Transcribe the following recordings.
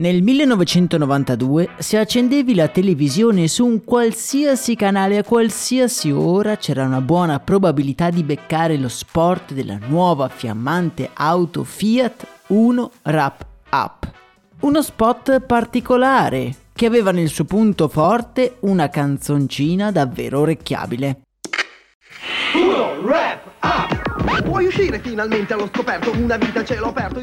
Nel 1992, se accendevi la televisione su un qualsiasi canale a qualsiasi ora, c'era una buona probabilità di beccare lo sport della nuova fiammante auto Fiat 1 Wrap Up. Uno spot particolare, che aveva nel suo punto forte una canzoncina davvero orecchiabile. Uno Wrap Up! Puoi uscire finalmente allo scoperto, una vita ce l'ho aperto.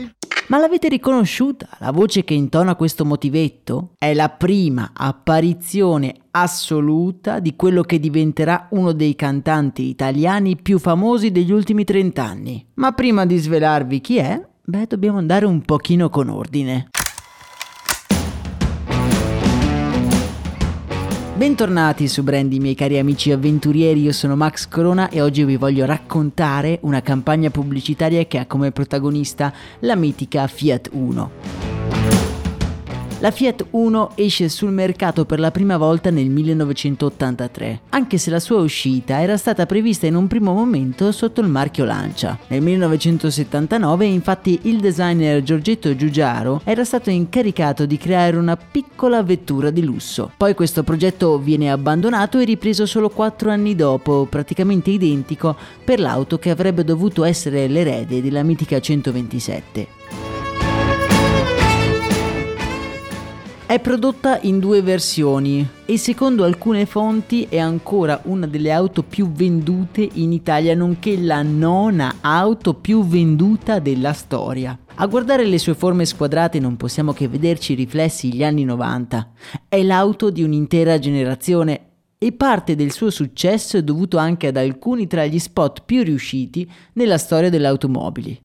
Ma l'avete riconosciuta? La voce che intona questo motivetto è la prima apparizione assoluta di quello che diventerà uno dei cantanti italiani più famosi degli ultimi 30 anni. Ma prima di svelarvi chi è, beh, dobbiamo andare un pochino con ordine. Bentornati su Brandy, miei cari amici avventurieri, io sono Max Corona e oggi vi voglio raccontare una campagna pubblicitaria che ha come protagonista la mitica Fiat Uno. La Fiat Uno esce sul mercato per la prima volta nel 1983, anche se la sua uscita era stata prevista in un primo momento sotto il marchio Lancia. Nel 1979 infatti il designer Giorgetto Giugiaro era stato incaricato di creare una piccola vettura di lusso. Poi questo progetto viene abbandonato e ripreso solo quattro anni dopo, praticamente identico per l'auto che avrebbe dovuto essere l'erede della mitica 127. È prodotta in due versioni e secondo alcune fonti è ancora una delle auto più vendute in Italia, nonché la nona auto più venduta della storia. A guardare le sue forme squadrate non possiamo che vederci riflessi gli anni 90. È l'auto di un'intera generazione e parte del suo successo è dovuto anche ad alcuni tra gli spot più riusciti nella storia delle automobili.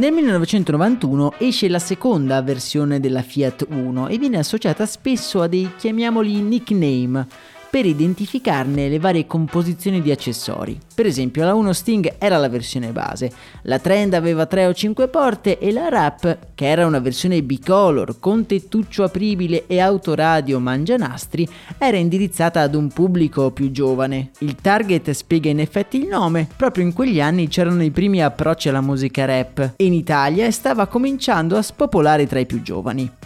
Nel 1991 esce la seconda versione della Fiat Uno e viene associata spesso a dei chiamiamoli nickname per identificarne le varie composizioni di accessori. Per esempio la 1 Sting era la versione base, la Trend aveva 3 o 5 porte e la Rap, che era una versione bicolor con tettuccio apribile e autoradio mangianastri, era indirizzata ad un pubblico più giovane. Il target spiega in effetti il nome, proprio in quegli anni c'erano i primi approcci alla musica rap e in Italia stava cominciando a spopolare tra i più giovani.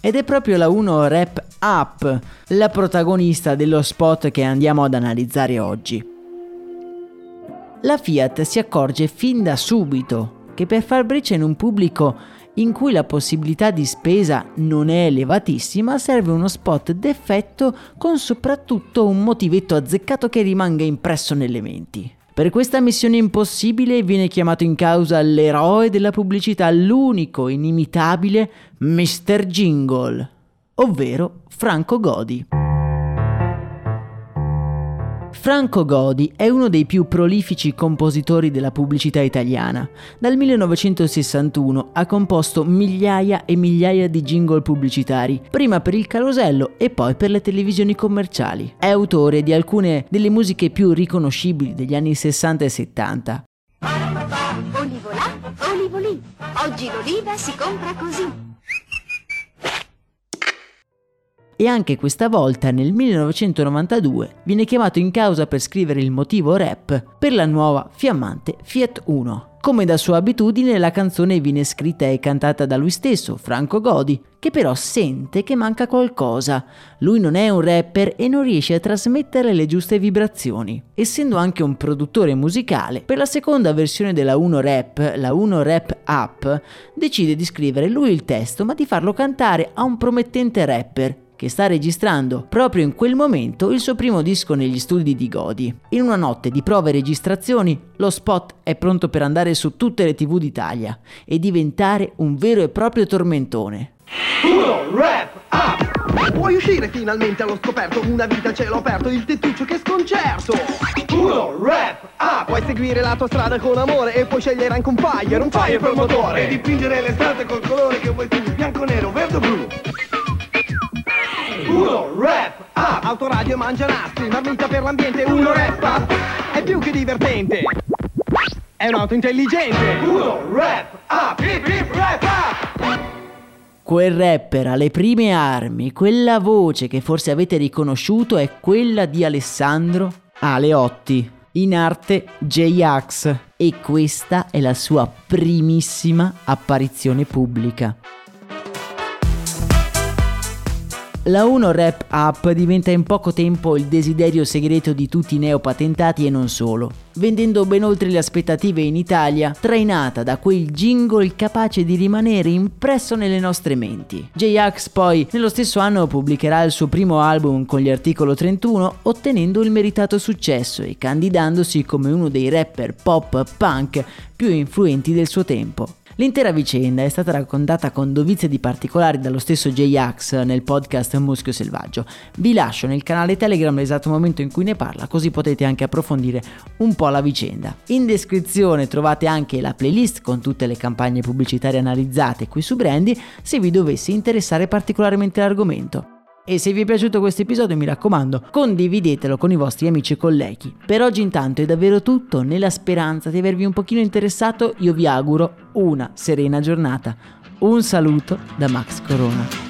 Ed è proprio la 1 Rap Up la protagonista dello spot che andiamo ad analizzare oggi. La Fiat si accorge fin da subito che per far breccia in un pubblico in cui la possibilità di spesa non è elevatissima, serve uno spot d'effetto con soprattutto un motivetto azzeccato che rimanga impresso nelle menti. Per questa missione impossibile viene chiamato in causa l'eroe della pubblicità, l'unico, inimitabile Mr. Jingle, ovvero Franco Godi. Franco Godi è uno dei più prolifici compositori della pubblicità italiana. Dal 1961 ha composto migliaia e migliaia di jingle pubblicitari, prima per il carosello e poi per le televisioni commerciali. È autore di alcune delle musiche più riconoscibili degli anni 60 e 70. Olivola, olivoli. Oggi l'oliva si compra così. E anche questa volta nel 1992 viene chiamato in causa per scrivere il motivo rap per la nuova fiammante Fiat Uno. Come da sua abitudine la canzone viene scritta e cantata da lui stesso, Franco Godi, che però sente che manca qualcosa. Lui non è un rapper e non riesce a trasmettere le giuste vibrazioni. Essendo anche un produttore musicale, per la seconda versione della 1 Rap, la 1 Rap Up, decide di scrivere lui il testo ma di farlo cantare a un promettente rapper che sta registrando proprio in quel momento il suo primo disco negli studi di Godi. In una notte di prove e registrazioni, lo spot è pronto per andare su tutte le tv d'Italia e diventare un vero e proprio tormentone. Uno, rap, up! Puoi uscire finalmente allo scoperto, una vita cielo aperto, il tettuccio che sconcerto! Uno, rap, up! Puoi seguire la tua strada con amore e puoi scegliere anche un fire, un fire per motore! E dipingere le strade col colore che vuoi tu, bianco, nero, verde o blu! Uno, rap, up! Autoradio mangia nastri, marmita per l'ambiente, uno rap, up! È più che divertente! È un'auto intelligente! Uno, rap, up! Hip, hip, rap, up! Quel rapper alle prime armi, quella voce che forse avete riconosciuto è quella di Alessandro Aleotti, in arte J-Ax, e questa è la sua primissima apparizione pubblica. La 1 Rap Up diventa in poco tempo il desiderio segreto di tutti i neopatentati e non solo, vendendo ben oltre le aspettative in Italia, trainata da quel jingle capace di rimanere impresso nelle nostre menti. J-Ax poi nello stesso anno pubblicherà il suo primo album con gli articolo 31, ottenendo il meritato successo e candidandosi come uno dei rapper pop punk più influenti del suo tempo. L'intera vicenda è stata raccontata con dovizia di particolari dallo stesso J-Ax nel podcast Muschio Selvaggio. Vi lascio nel canale Telegram l'esatto momento in cui ne parla, così potete anche approfondire un po' la vicenda. In descrizione trovate anche la playlist con tutte le campagne pubblicitarie analizzate qui su Brandy se vi dovesse interessare particolarmente l'argomento. E se vi è piaciuto questo episodio mi raccomando, condividetelo con i vostri amici e colleghi. Per oggi intanto è davvero tutto, nella speranza di avervi un pochino interessato io vi auguro una serena giornata. Un saluto da Max Corona.